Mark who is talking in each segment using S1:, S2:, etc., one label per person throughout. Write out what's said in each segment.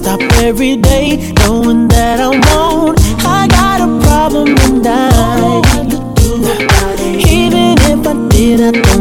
S1: stop every day knowing that I won't. I got a problem and I, even if I did, I don't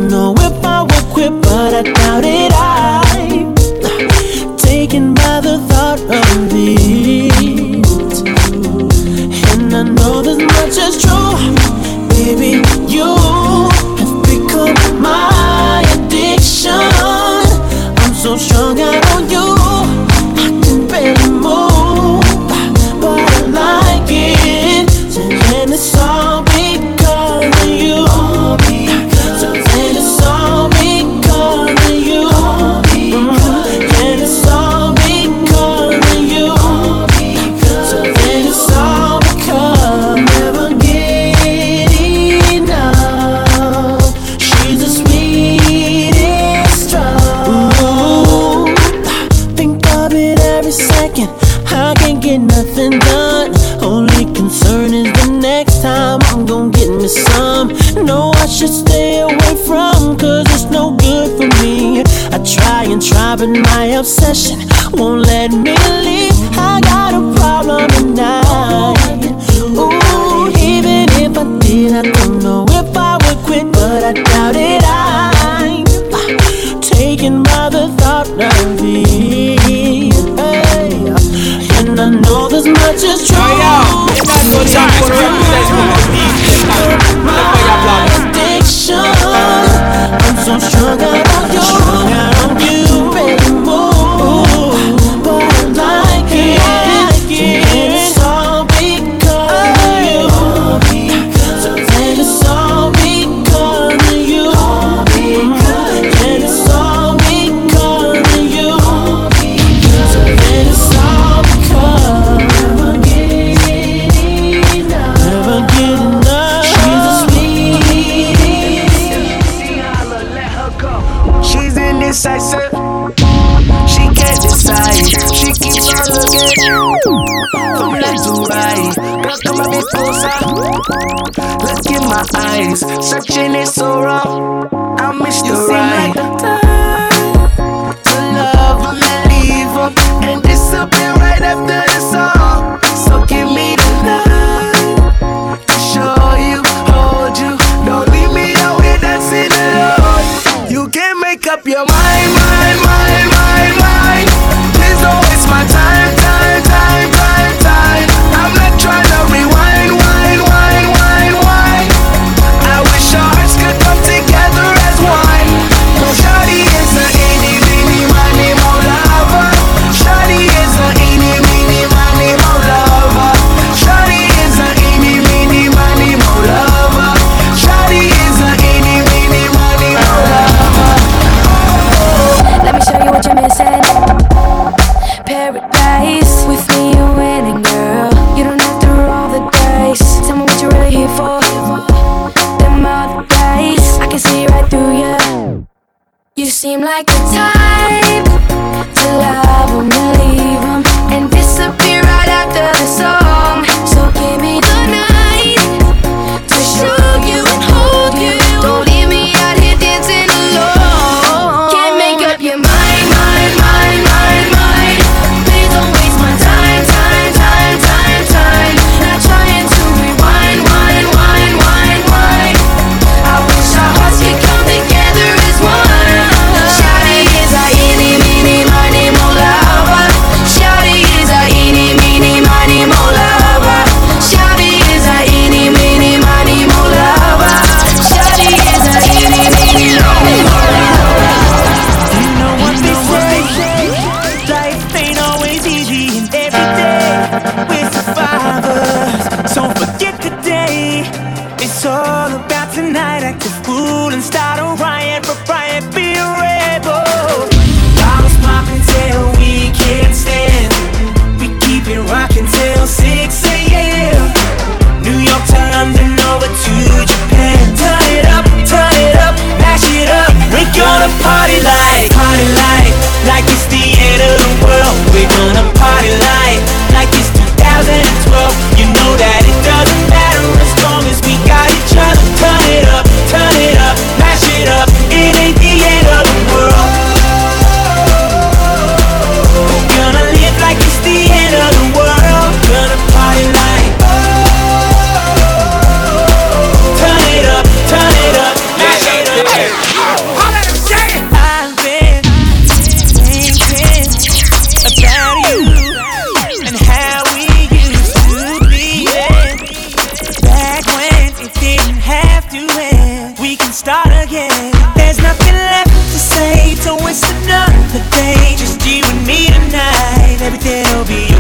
S2: will be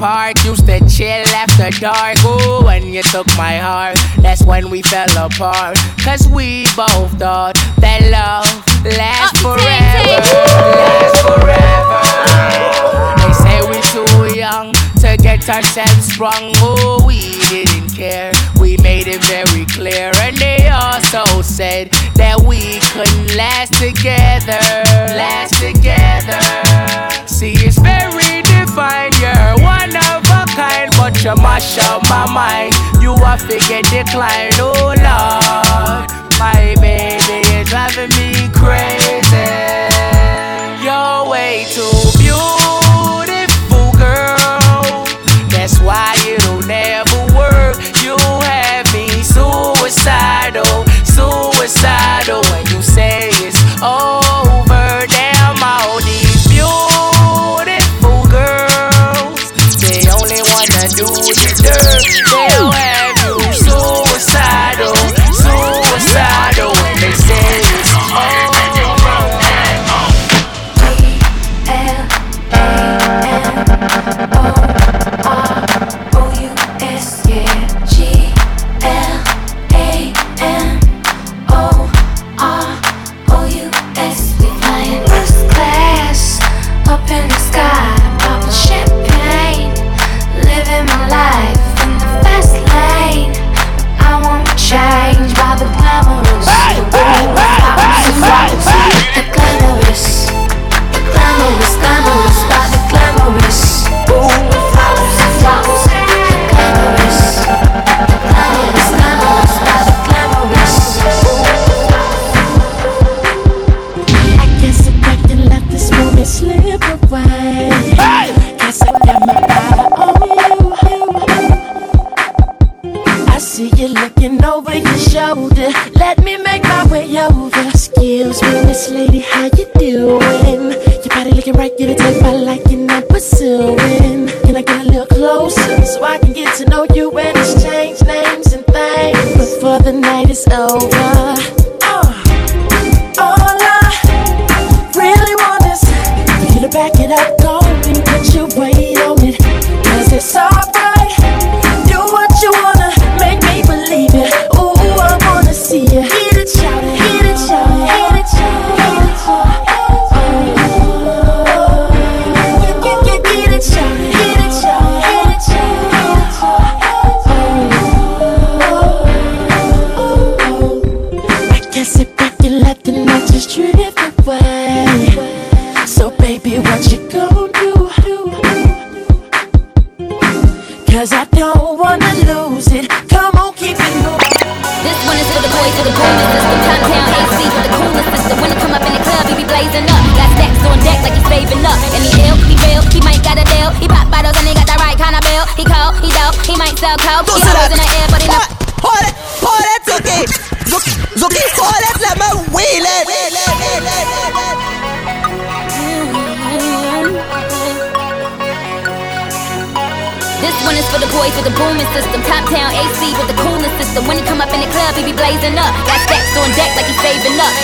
S2: apart. Used to chill after dark. Ooh, when you took my heart, that's when we fell apart. Cause we both thought that love lasts forever. Take. Lasts forever. They say we're too young to get ourselves sprung. Ooh, we didn't care. We made it very clear. And they also said that we couldn't last together. Last together. See, it's very divine but you mash up my mind. You are figure decline, oh Lord. My baby is driving me crazy. You're way too beautiful,
S3: girl. That's why you don't.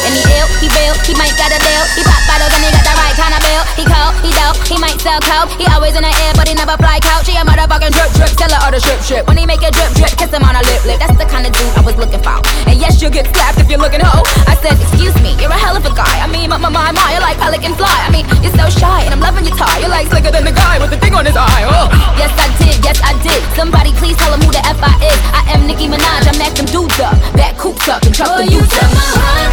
S4: And he ill, he real, he might got a deal. He pop bottles and he got the right kind of bill. He cold, he dope, he might sell coke. He always in the air, but he never fly couch. He a motherfucking drip drip, tell her all the strip strip. When he make a drip drip, kiss him on a lip lip. That's the kind of dude I was looking for. And yes, you'll get slapped if you're looking ho. I said, excuse me, you're a hell of a guy. I mean, my my my, my you're like pelican fly. I mean, you're so shy and I'm loving your tie. You're like slicker than the guy with the thing on his eye. Oh. Yes, I did, yes I did. Somebody please tell him who the F I is. I am Nicki Minaj. I'm acting dudes up, back coops up and truck the
S5: boots
S4: up.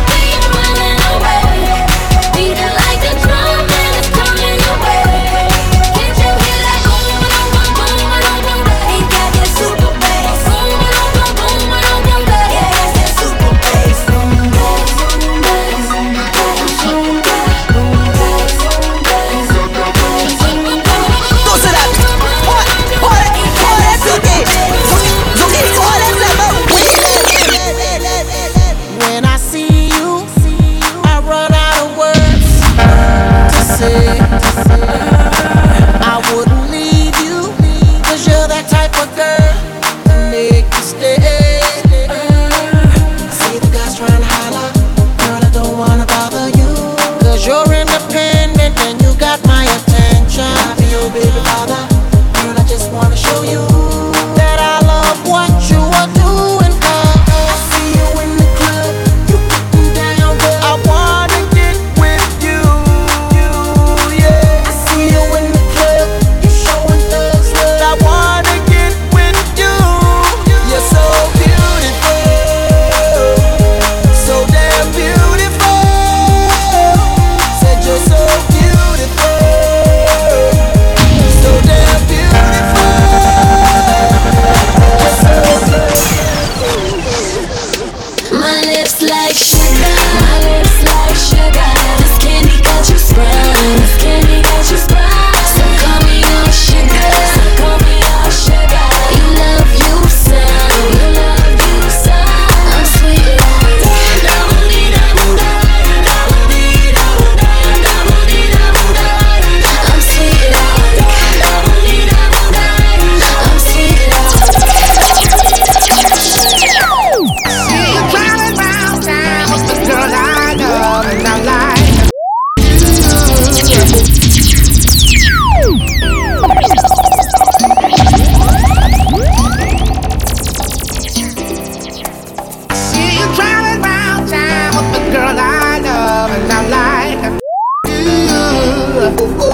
S6: Oh.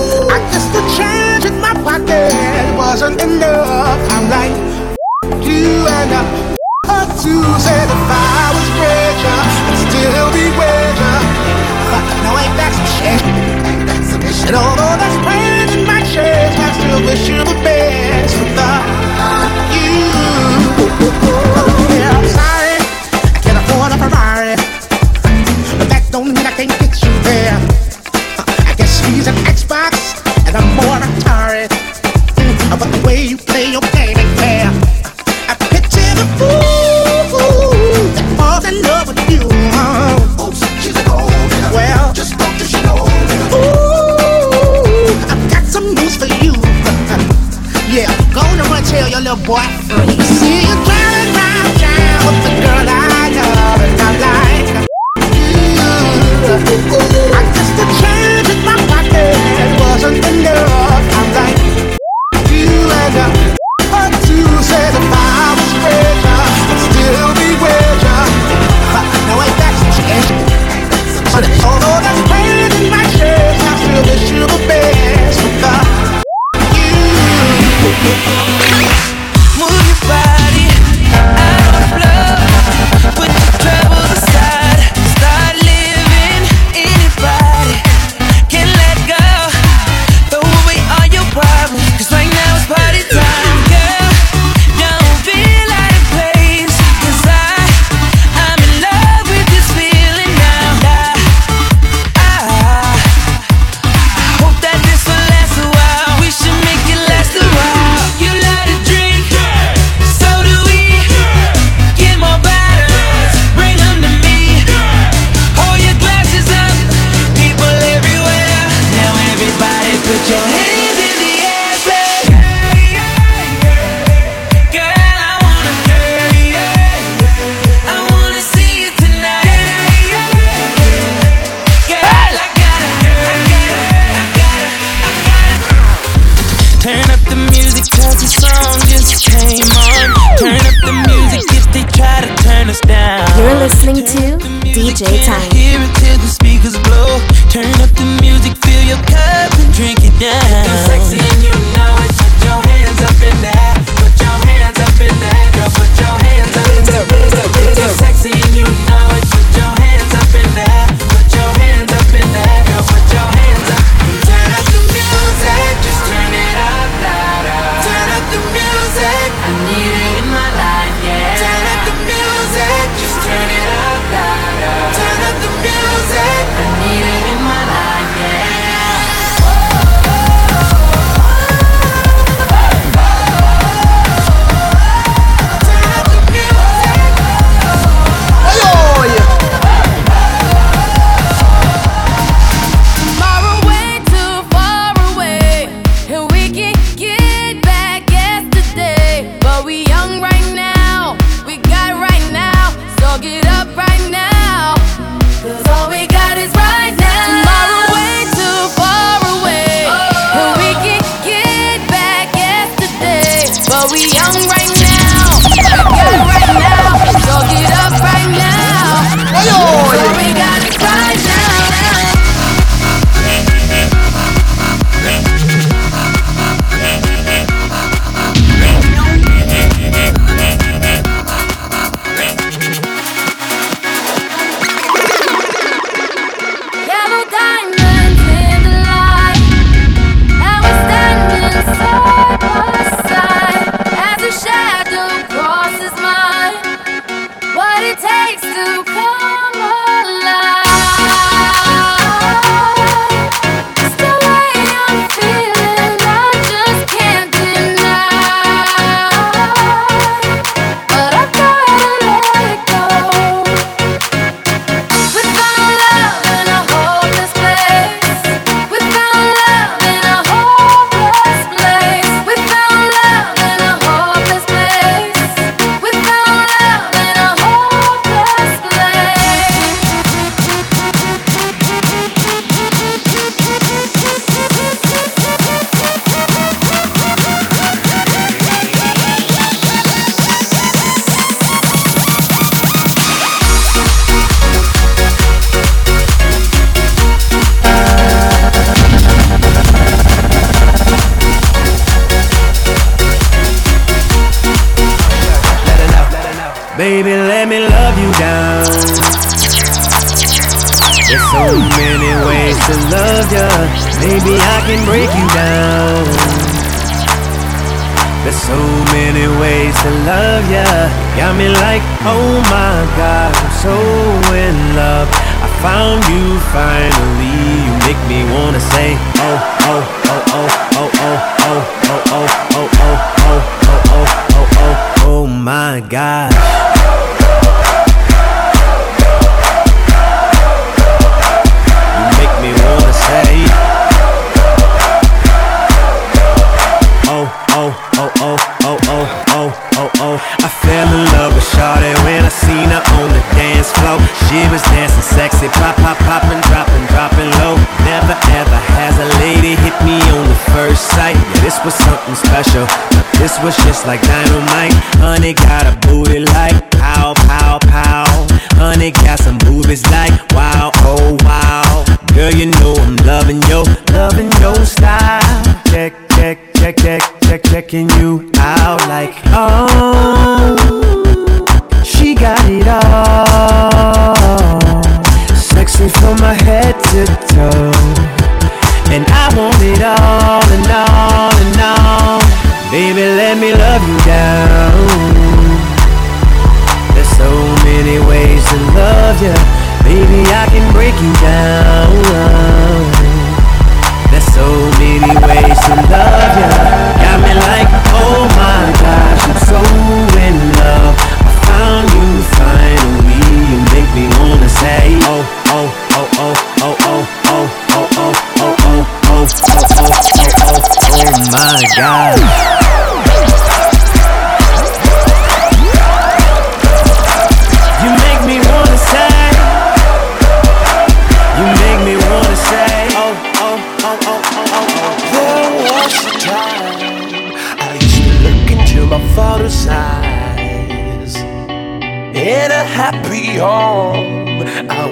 S6: me wanna say oh oh oh oh oh oh oh oh oh oh oh oh oh oh oh oh oh my god
S7: was just like dynamite.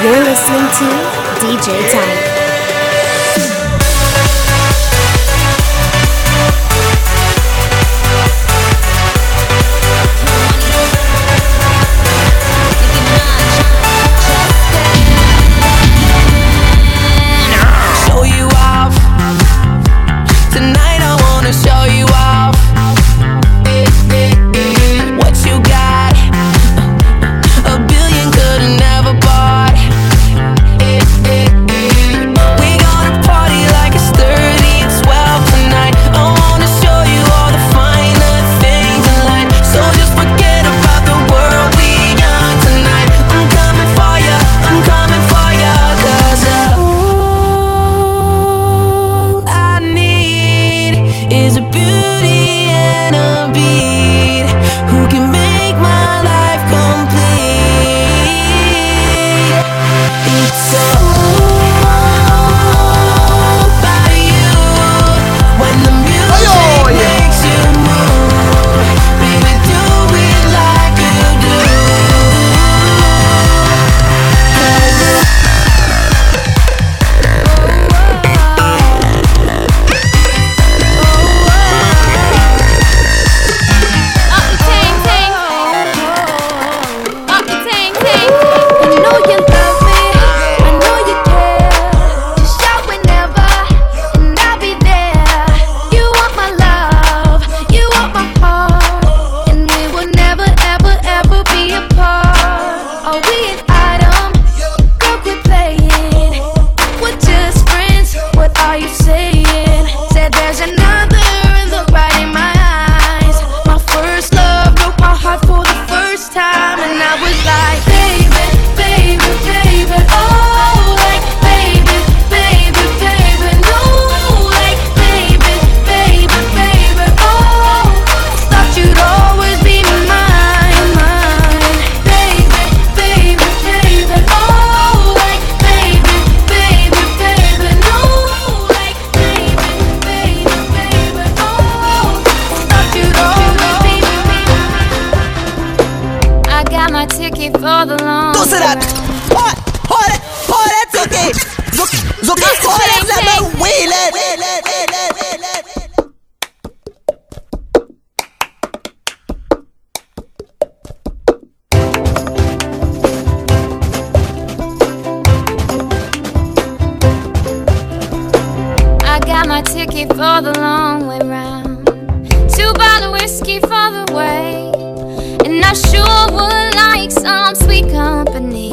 S6: You're listening to DJ
S8: Tank. Company.